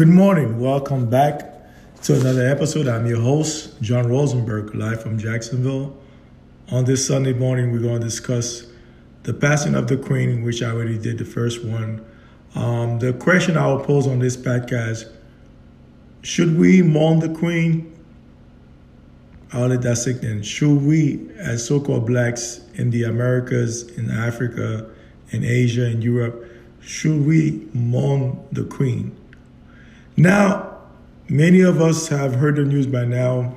Good morning. Welcome back to another episode. I'm your host, John Rosenberg, live from Jacksonville. On this Sunday morning, we're going to discuss the passing of the Queen, which I already did the first one. Um, the question I will pose on this podcast should we mourn the Queen? I'll let that sink in. Should we, as so called blacks in the Americas, in Africa, in Asia, in Europe, should we mourn the Queen? Now, many of us have heard the news by now.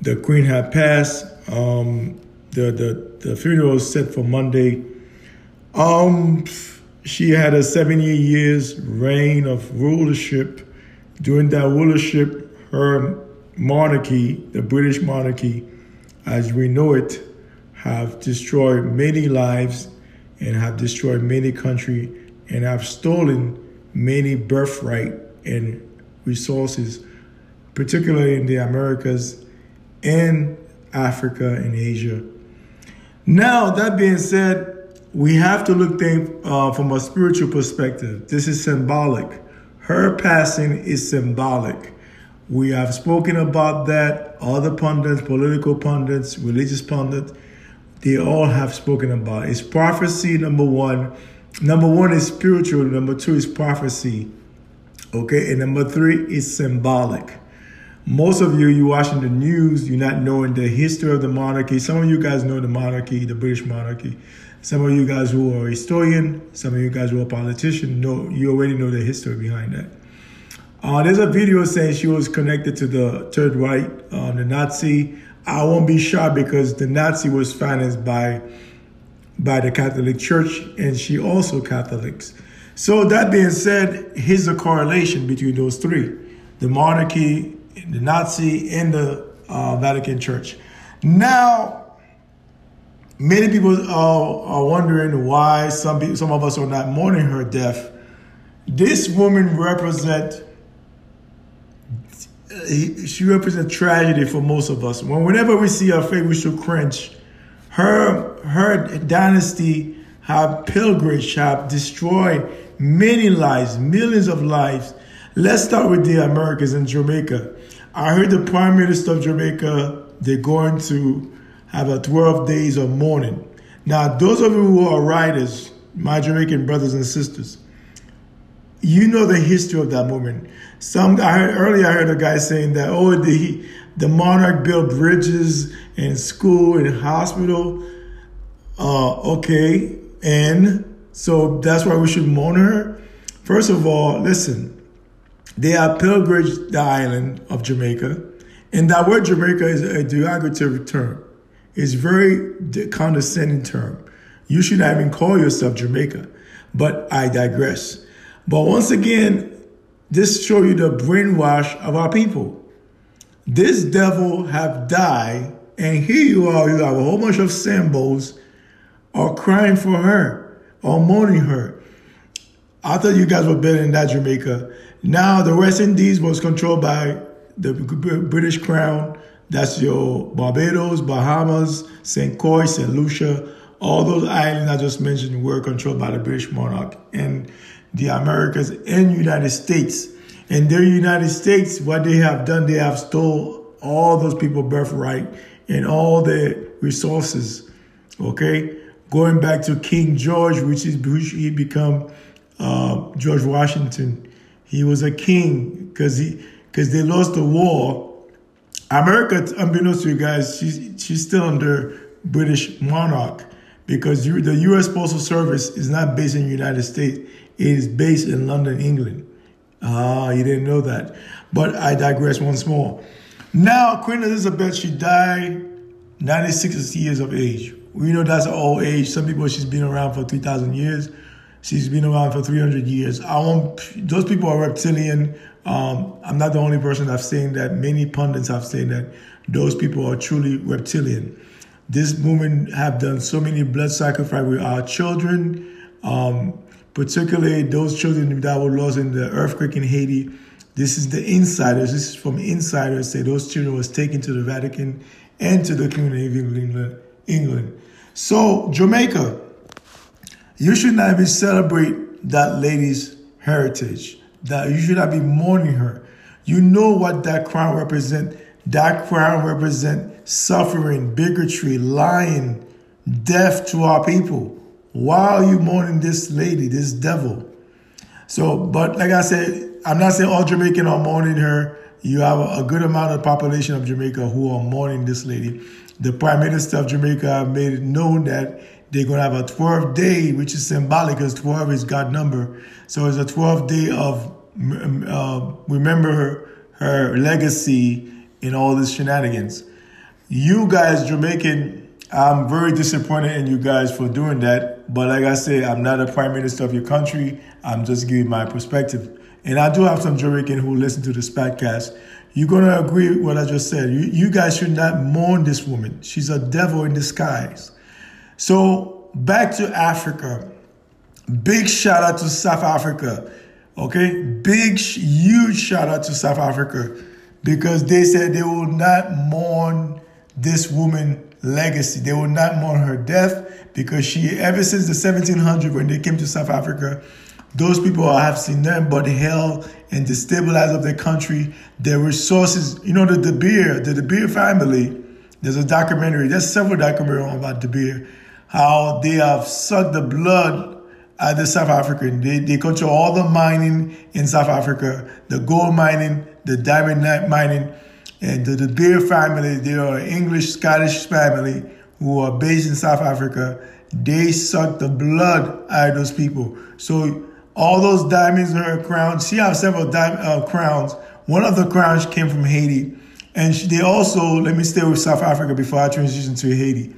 The Queen had passed. Um, the, the, the funeral was set for Monday. Um, she had a 70 years reign of rulership. During that rulership, her monarchy, the British monarchy, as we know it, have destroyed many lives and have destroyed many country and have stolen many birthright and resources, particularly in the Americas and Africa and Asia. Now, that being said, we have to look things uh, from a spiritual perspective. This is symbolic. Her passing is symbolic. We have spoken about that. Other pundits, political pundits, religious pundits, they all have spoken about it. It's prophecy, number one. Number one is spiritual, number two is prophecy. Okay, and number three is symbolic. Most of you, you watching the news, you're not knowing the history of the monarchy. Some of you guys know the monarchy, the British monarchy. Some of you guys who are historian, some of you guys who are politician, know you already know the history behind that. Uh, there's a video saying she was connected to the Third Reich, uh, the Nazi. I won't be shocked because the Nazi was financed by by the Catholic Church, and she also Catholics. So that being said, here's a correlation between those three: the monarchy, the Nazi, and the uh, Vatican Church. Now, many people are, are wondering why some people, some of us are not mourning her death. This woman represents she represents tragedy for most of us. When whenever we see her face, we should cringe. Her her dynasty have pilgrimage, have destroyed many lives, millions of lives. Let's start with the Americans in Jamaica. I heard the Prime Minister of Jamaica, they're going to have a 12 days of mourning. Now, those of you who are writers, my Jamaican brothers and sisters, you know the history of that movement. Some I heard earlier I heard a guy saying that oh the the monarch built bridges and school and hospital. Uh, okay, and so that's why we should mourn her. First of all, listen, they have pilgrimaged the island of Jamaica, and that word Jamaica is a derogatory term. It's very condescending term. You should not even call yourself Jamaica, but I digress. But once again, this show you the brainwash of our people. This devil have died, and here you are, you have a whole bunch of symbols are crying for her or mourning her. I thought you guys were better than that, Jamaica. Now the West Indies was controlled by the British Crown. That's your Barbados, Bahamas, St. Croix, St. Lucia. All those islands I just mentioned were controlled by the British monarch and the Americas and United States. And their United States, what they have done, they have stole all those people birthright and all their resources. Okay? Going back to King George, which is which he become uh, George Washington. He was a king because he because they lost the war. America, unbeknownst to you guys, she's she's still under British monarch because you, the U.S. Postal Service is not based in the United States; it is based in London, England. Ah, you didn't know that, but I digress once more. Now, Queen Elizabeth, she died 96 years of age. We know that's an old age. Some people, she's been around for 3,000 years. She's been around for 300 years. I want, those people are reptilian. Um, I'm not the only person that's saying that. Many pundits have said that those people are truly reptilian. This woman have done so many blood sacrifice with our children, um, particularly those children that were lost in the earthquake in Haiti. This is the insiders. This is from insiders say those children was taken to the Vatican and to the Queen of England. England. So, Jamaica, you should not even celebrate that lady's heritage. that you should not be mourning her. You know what that crown represent. That crown represent suffering, bigotry, lying, death to our people. Why are you mourning this lady, this devil? So, but like I said, I'm not saying all Jamaican are mourning her. You have a, good amount of population of Jamaica who are mourning this lady. The Prime Minister of Jamaica made it known that they're going to have a 12th day, which is symbolic because 12 is God number. So it's a 12th day of uh, remember her, her legacy in all these shenanigans. You guys, Jamaican, I'm very disappointed in you guys for doing that. But like I say, I'm not a prime minister of your country. I'm just giving my perspective. And I do have some Jamaican who listen to this podcast. You're going to agree with what I just said. You, you guys should not mourn this woman. She's a devil in disguise. So back to Africa. Big shout out to South Africa. Okay, big, huge shout out to South Africa because they said they will not mourn this woman legacy. They will not mourn her death because she, ever since the 1700s when they came to South Africa, those people I have seen them but hell and destabilize of their country, their resources. You know, the De Beer, the De Beer family, there's a documentary, there's several documentaries about De Beer, how they have sucked the blood out of the South African. They, they control all the mining in South Africa, the gold mining, the diamond mining, and the De Beer family, they are an English Scottish family who are based in South Africa. They suck the blood out of those people. So all those diamonds in her crown. She has several diamond uh, crowns. One of the crowns came from Haiti. And she, they also, let me stay with South Africa before I transition to Haiti.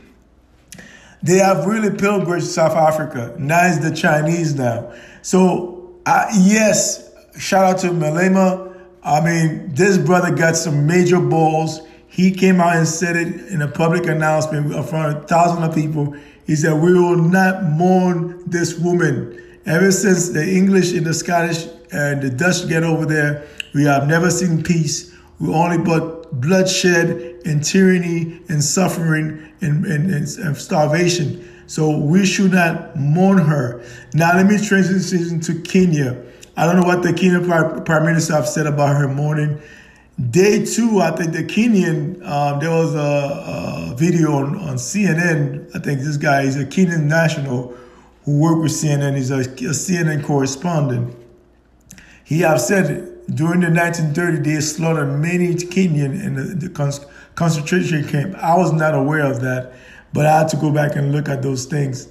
They have really pilgrimaged South Africa. Now it's the Chinese now. So, yes, shout out to Malema. I mean, this brother got some major balls. He came out and said it in a public announcement in front of thousands of people. He said, We will not mourn this woman. Ever since the English and the Scottish and the Dutch get over there, we have never seen peace. We only but bloodshed and tyranny and suffering and, and, and starvation. So we should not mourn her. Now let me transition to Kenya. I don't know what the Kenyan Prime Minister have said about her mourning. Day two, I think the Kenyan, um, there was a, a video on, on CNN. I think this guy is a Kenyan national who worked with CNN. He's a, a CNN correspondent. He have said during the 1930s they slaughtered many Kenyan in the, the concentration camp. I was not aware of that, but I had to go back and look at those things.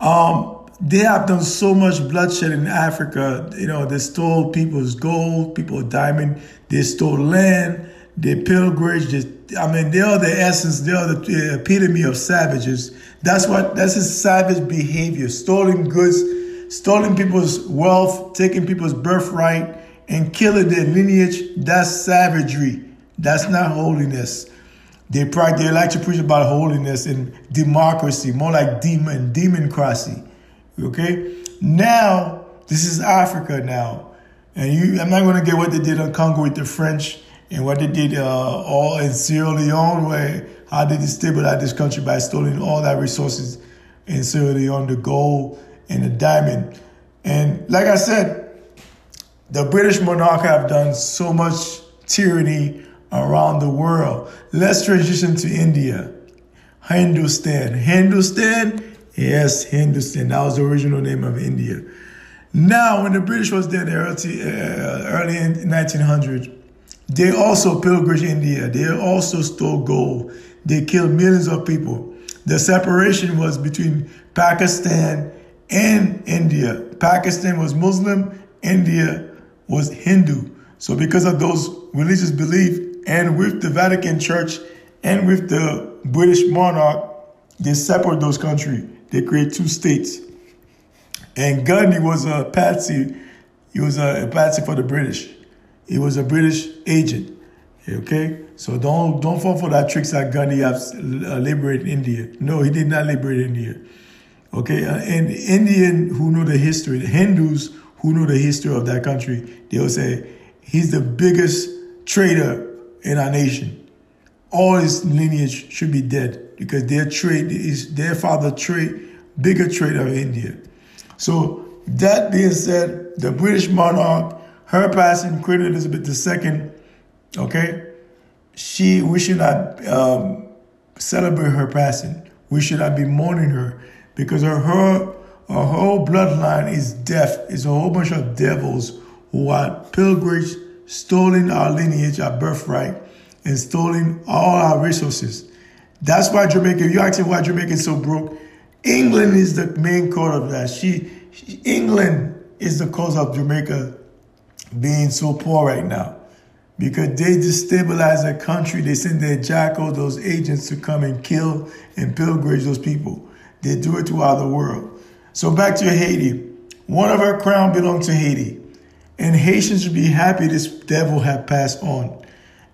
Um, they have done so much bloodshed in Africa. You know, they stole people's gold, people's diamond. They stole land. They pilgrimage. They, I mean, they are the essence. They are the epitome of savages. That's what. That's his savage behavior: stolen goods, stolen people's wealth, taking people's birthright, and killing their lineage. That's savagery. That's not holiness. They practice. They like to preach about holiness and democracy, more like demon, democracy. Okay. Now this is Africa now, and you. I'm not going to get what they did on Congo with the French and what they did uh, all in Sierra Leone, where how they destabilized this country by stealing all that resources in Sierra Leone, the gold and the diamond. And like I said, the British monarch have done so much tyranny around the world. Let's transition to India. Hindustan. Hindustan? Yes, Hindustan. That was the original name of India. Now, when the British was there the early, uh, early 1900s, they also pilgrimaged India. They also stole gold. They killed millions of people. The separation was between Pakistan and India. Pakistan was Muslim, India was Hindu. So because of those religious beliefs and with the Vatican Church and with the British monarch, they separate those countries. They create two states. And Gandhi was a patsy. He was a patsy for the British. He was a British agent. Okay, so don't don't fall for that tricks that Gandhi has uh, liberated India. No, he did not liberate India. Okay, uh, and Indian who know the history, the Hindus who know the history of that country, they will say he's the biggest traitor in our nation. All his lineage should be dead because their trade is their father trade bigger trade of India. So that being said, the British monarch her passing, Queen Elizabeth II, okay, she we should not um, celebrate her passing. We should not be mourning her because her her, her whole bloodline is death. It's a whole bunch of devils who are pilgrims, stolen our lineage, our birthright, and stolen all our resources. That's why Jamaica, you ask me why Jamaica is so broke. England is the main cause of that. She, she, England is the cause of Jamaica being so poor right now. Because they destabilize a country. They send their jackals, those agents to come and kill and pillage those people. They do it throughout the world. So back to Haiti. One of our crown belonged to Haiti. And Haitians should be happy this devil had passed on.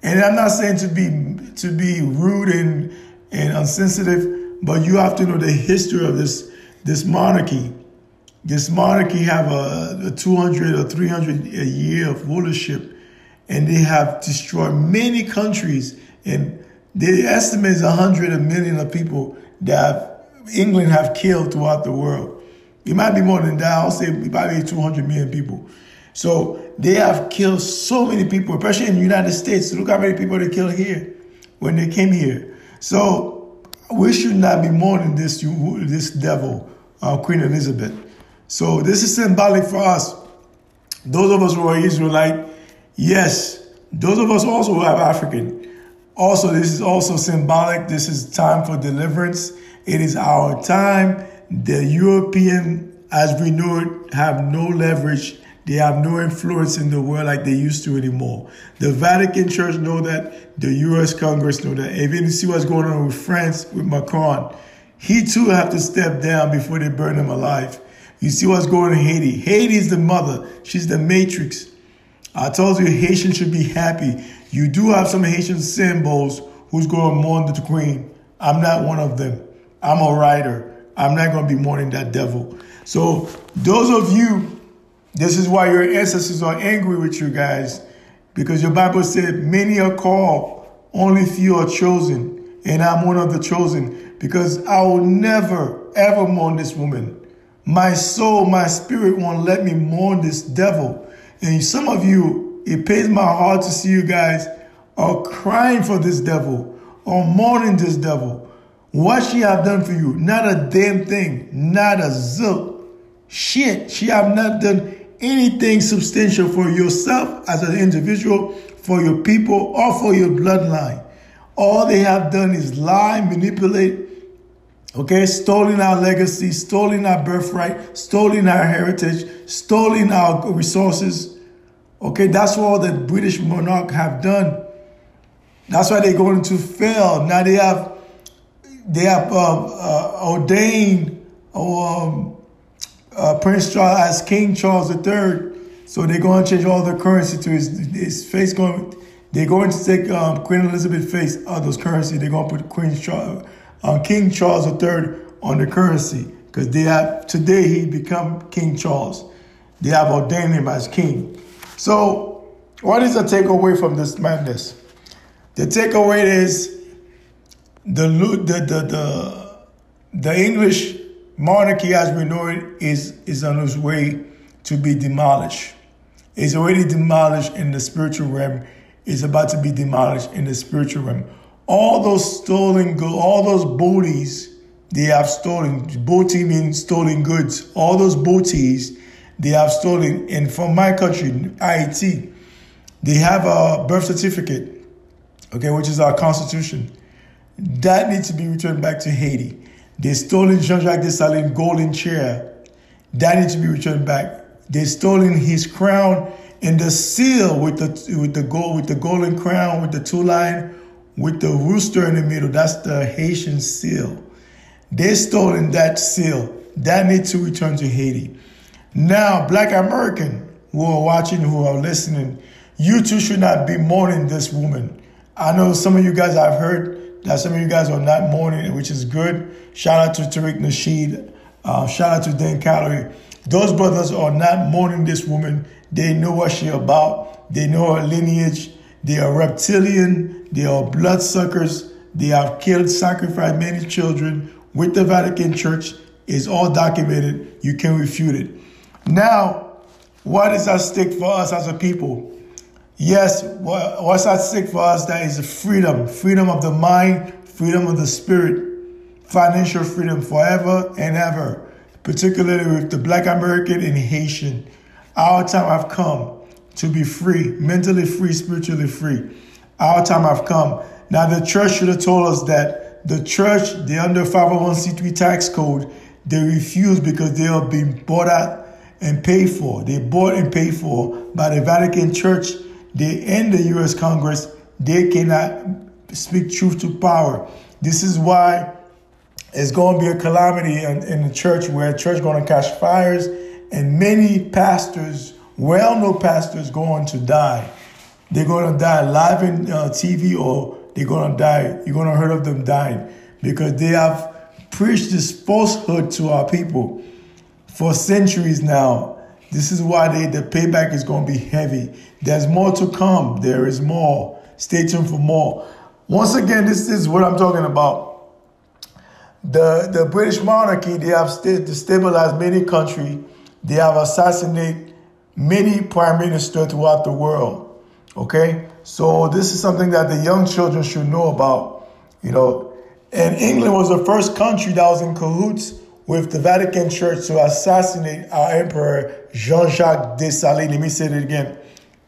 And I'm not saying to be to be rude and and unsensitive, but you have to know the history of this this monarchy. This monarchy have a, a 200 or 300 a year of rulership, and they have destroyed many countries. And the estimate is 100 million of people that England have killed throughout the world. It might be more than that. I'll say probably 200 million people. So they have killed so many people, especially in the United States. Look how many people they killed here when they came here. So we should not be mourning this this devil, uh, Queen Elizabeth. So this is symbolic for us. Those of us who are Israelite, yes. Those of us also who have African. Also, this is also symbolic. This is time for deliverance. It is our time. The European, as we know it, have no leverage they have no influence in the world like they used to anymore. The Vatican Church know that. The U.S. Congress know that. Even see what's going on with France, with Macron, he too have to step down before they burn him alive. You see what's going on in Haiti. Haiti is the mother. She's the matrix. I told you Haitians should be happy. You do have some Haitian symbols who's going to mourn the queen. I'm not one of them. I'm a writer. I'm not going to be mourning that devil. So those of you this is why your ancestors are angry with you guys, because your Bible said, Many are called, only few are chosen. And I'm one of the chosen, because I will never, ever mourn this woman. My soul, my spirit won't let me mourn this devil. And some of you, it pains my heart to see you guys are crying for this devil or mourning this devil. What she have done for you? Not a damn thing. Not a zilch. Shit. She have not done anything substantial for yourself as an individual, for your people, or for your bloodline. All they have done is lie, manipulate, okay, stolen our legacy, stolen our birthright, stolen our heritage, stolen our resources. Okay, that's what the British monarch have done. That's why they're going to fail. Now they have they have uh, uh, ordained um, uh, Prince Charles as King Charles III. So they're going to change all the currency to his, his face. Going, they're going to take um, Queen Elizabeth's face out of those currency. They're going to put Queen Charles, uh, King Charles III on the currency because they have today he become King Charles. They have ordained him as king. So what is the takeaway from this madness? The takeaway is the the the the, the English monarchy as we know it is, is on its way to be demolished. It's already demolished in the spiritual realm. It's about to be demolished in the spiritual realm. All those stolen goods, all those booties they have stolen, booty means stolen goods. All those booties they have stolen. And from my country, Haiti, they have a birth certificate, okay, which is our constitution. That needs to be returned back to Haiti. They stolen Jean-Jacques Dessalines' golden chair. That needs to be returned back. They stolen his crown and the seal with the with the gold with the golden crown with the two line with the rooster in the middle. That's the Haitian seal. They stolen that seal. That needs to return to Haiti. Now, Black American who are watching, who are listening, you too should not be mourning this woman. I know some of you guys I've heard that some of you guys are not mourning, which is good. Shout out to Tariq Nasheed. Uh, shout out to Dan Calorie. Those brothers are not mourning this woman. They know what she about. They know her lineage. They are reptilian. They are bloodsuckers. They have killed, sacrificed many children with the Vatican Church. It's all documented. You can refute it. Now, What is at stake for us as a people? Yes, what's at stake for us? That is freedom, freedom of the mind, freedom of the spirit, financial freedom forever and ever, particularly with the Black American and Haitian. Our time have come to be free, mentally free, spiritually free. Our time have come. Now the church should have told us that the church, the under 501c3 tax code, they refuse because they are being bought out and paid for. They bought and paid for by the Vatican Church they in the U.S. Congress, they cannot speak truth to power. This is why it's going to be a calamity in, in the church where church going to catch fires and many pastors, well-known pastors, going to die. They're going to die live in uh, TV or they're going to die. You're going to hear of them dying because they have preached this falsehood to our people for centuries now. This is why they, the payback is going to be heavy. There's more to come. There is more. Stay tuned for more. Once again, this is what I'm talking about. The, the British monarchy, they have destabilized many countries. They have assassinated many prime ministers throughout the world. Okay? So this is something that the young children should know about. You know, and England was the first country that was in cahoots with the Vatican Church to assassinate our Emperor Jean-Jacques Dessalines. Let me say it again.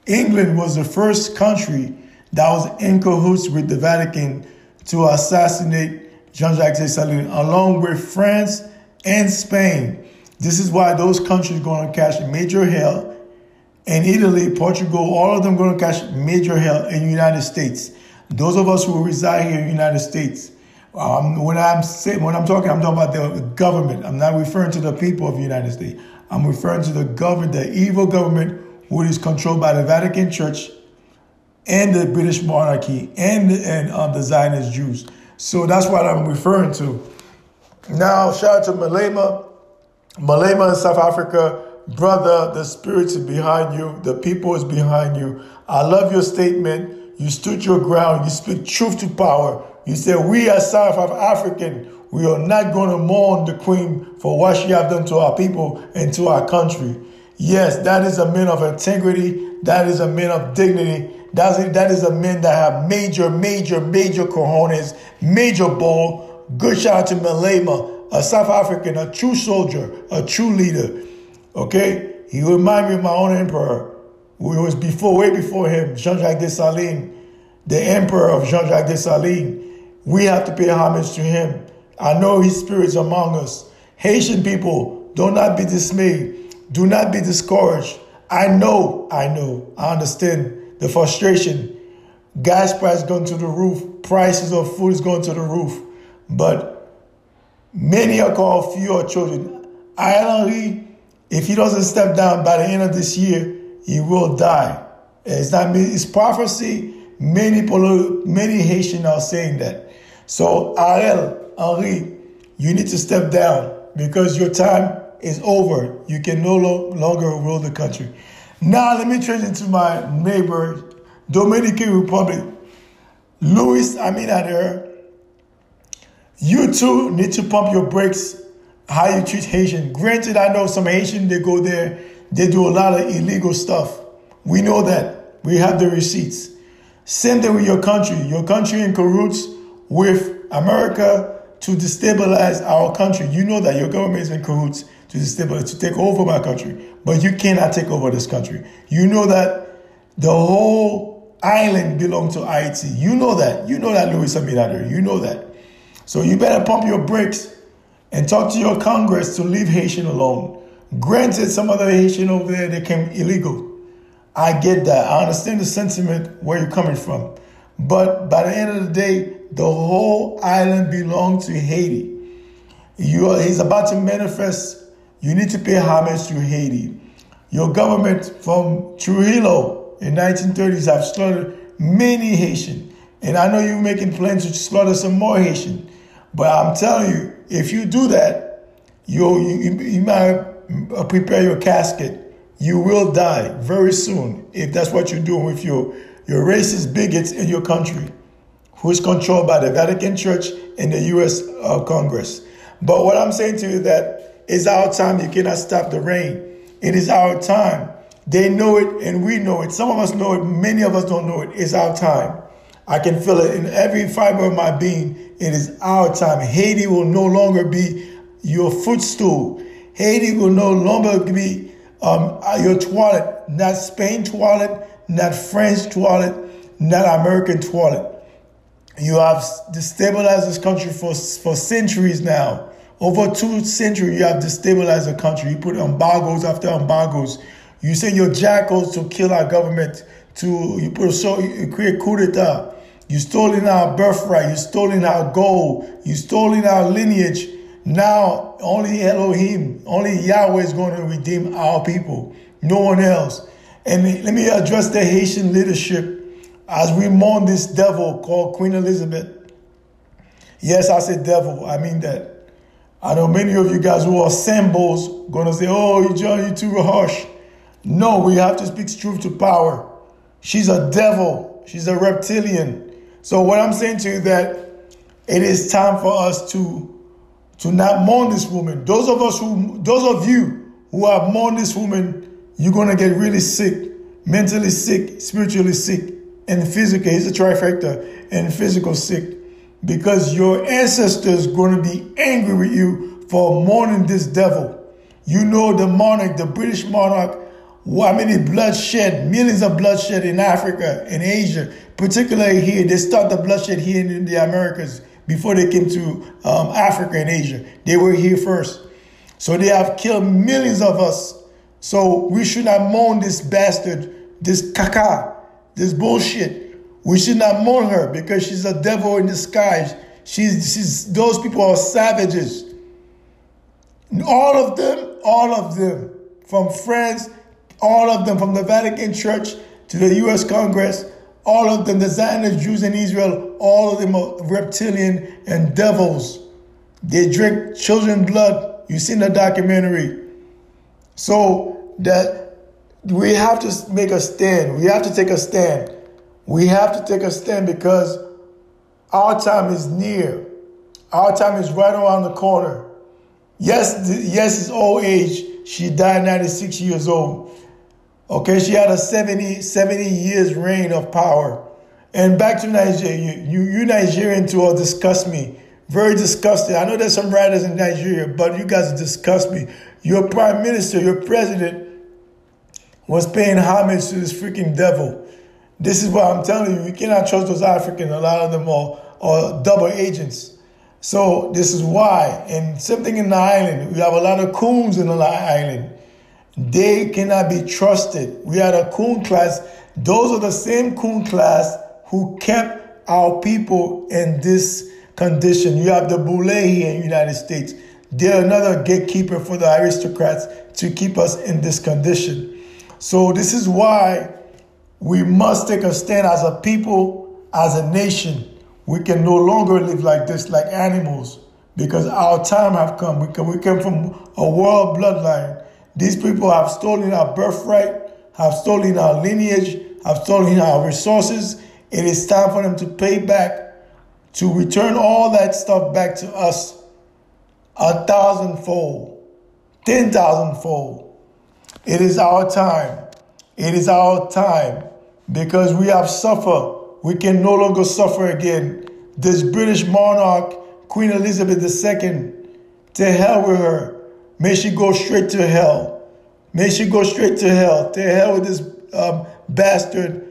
England was the first country that was in cahoots with the Vatican to assassinate Jean-Jacques Dessalines, along with France and Spain. This is why those countries are going to catch major hell. And Italy, Portugal, all of them going to catch major hell in the United States. Those of us who reside here in the United States, um, when I'm saying, when I'm talking, I'm talking about the government. I'm not referring to the people of the United States. I'm referring to the government, the evil government, which is controlled by the Vatican Church and the British monarchy and and um, the Zionist Jews. So that's what I'm referring to. Now, shout out to Malema, Malema in South Africa, brother. The spirits is behind you. The people is behind you. I love your statement. You stood your ground. You speak truth to power. You said, we as South African, we are not going to mourn the queen for what she have done to our people and to our country. Yes, that is a man of integrity. That is a man of dignity. That's it, that is a man that have major, major, major cojones, major ball. Good shout out to Malema, a South African, a true soldier, a true leader. Okay? He remind me of my own emperor, who was before, way before him, Jean-Jacques Dessalines, the emperor of Jean-Jacques Dessalines. We have to pay homage to him. I know his spirit is among us. Haitian people, do not be dismayed. Do not be discouraged. I know, I know, I understand the frustration. Gas price going to the roof. Prices of food is going to the roof. But many are called, few are chosen. I Henry, if he doesn't step down by the end of this year, he will die. It's not it's prophecy. Many many Haitians are saying that. So Ariel, Henry, you need to step down because your time is over. You can no longer rule the country. Now let me transition to my neighbor, Dominican Republic. Luis Abinader, you too need to pump your brakes how you treat Haitian. Granted, I know some Haitian, they go there, they do a lot of illegal stuff. We know that. We have the receipts. Same thing with your country. Your country in cahoots with America to destabilize our country. You know that your government is in cahoots to destabilize, to take over my country, but you cannot take over this country. You know that the whole island belongs to Haiti. You know that. You know that, Luis Abinader. You know that. So you better pump your brakes and talk to your Congress to leave Haitian alone. Granted, some other Haitian over there, they came illegal. I get that. I understand the sentiment where you're coming from. But by the end of the day, the whole island belongs to Haiti. You are, he's about to manifest. You need to pay homage to Haiti. Your government from Trujillo in 1930s have slaughtered many Haitian. And I know you're making plans to slaughter some more Haitian. But I'm telling you, if you do that, you, you, you might prepare your casket. You will die very soon if that's what you're doing with your, your racist bigots in your country who is controlled by the Vatican Church and the U.S. Uh, Congress. But what I'm saying to you that it's our time. You cannot stop the rain. It is our time. They know it and we know it. Some of us know it, many of us don't know it. It's our time. I can feel it in every fiber of my being. It is our time. Haiti will no longer be your footstool. Haiti will no longer be um, your toilet, not Spain toilet, not French toilet, not American toilet. You have destabilized this country for, for centuries now. Over two centuries, you have destabilized the country. You put embargoes after embargoes. You send your jackals to kill our government. To you put a, so you create coup d'état. You stolen our birthright. You stolen our gold. You stolen our lineage. Now only Elohim, only Yahweh is going to redeem our people. No one else. And let me address the Haitian leadership as we mourn this devil called Queen Elizabeth. Yes, I said devil. I mean that. I know many of you guys who are symbols going to say, oh, you John, you too harsh. No, we have to speak truth to power. She's a devil. She's a reptilian. So what I'm saying to you that it is time for us to to not mourn this woman. Those of us who, those of you who have mourned this woman, you're gonna get really sick, mentally sick, spiritually sick, and physically. He's a trifecta, and physical sick, because your ancestors going to be angry with you for mourning this devil. You know the monarch, the British monarch, how many bloodshed, millions of bloodshed in Africa, in Asia, particularly here. They start the bloodshed here in the Americas before they came to um, Africa and Asia. They were here first. So they have killed millions of us. So we should not mourn this bastard, this caca, this bullshit. We should not mourn her because she's a devil in disguise. She's, she's those people are savages. All of them, all of them, from France, all of them, from the Vatican Church to the U.S. Congress, all of them, the Zionist Jews in Israel, all of them are reptilian and devils. They drink children's blood. You've seen the documentary. So that we have to make a stand. We have to take a stand. We have to take a stand because our time is near. Our time is right around the corner. Yes, yes, it's old age. She died 96 years old. Okay, she had a 70, 70 years reign of power. And back to Nigeria, you, you Nigerian too all disgust me. Very disgusted. I know there's some writers in Nigeria, but you guys disgust me. Your prime minister, your president was paying homage to this freaking devil. This is what I'm telling you. You cannot trust those Africans. A lot of them are, are double agents. So this is why. And something in the island, we have a lot of coons in the island. They cannot be trusted. We are the coon class. Those are the same coon class who kept our people in this condition. You have the Boule here in the United States. They're another gatekeeper for the aristocrats to keep us in this condition. So this is why we must take a stand as a people, as a nation. We can no longer live like this, like animals, because our time have come. We come, we come from a world bloodline these people have stolen our birthright, have stolen our lineage, have stolen our resources. It is time for them to pay back, to return all that stuff back to us a thousandfold, ten thousandfold. It is our time. It is our time because we have suffered. We can no longer suffer again. This British monarch, Queen Elizabeth II, to hell with her. May she go straight to hell. May she go straight to hell. To hell with this um, bastard,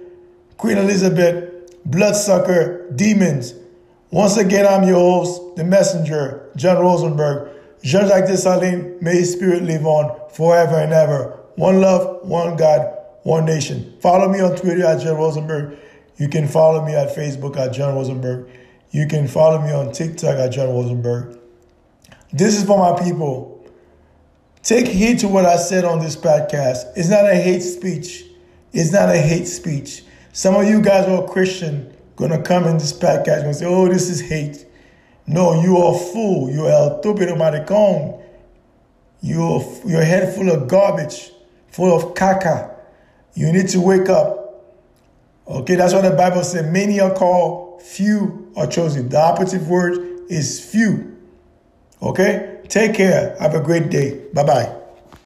Queen Elizabeth, bloodsucker, demons. Once again, I'm your host, the messenger, John Rosenberg. Jean-Jacques Dessalines, may his spirit live on forever and ever. One love, one God, one nation. Follow me on Twitter at John Rosenberg. You can follow me at Facebook at John Rosenberg. You can follow me on TikTok at John Rosenberg. This is for my people. Take heed to what I said on this podcast. It's not a hate speech. It's not a hate speech. Some of you guys who are Christian gonna come in this podcast and say, "Oh, this is hate." No, you are a fool. You are a stupid maricón. You're your head full of garbage, full of caca. You need to wake up. Okay, that's what the Bible said. Many are called, few are chosen. The operative word is few. Okay? Take care. Have a great day. Bye bye.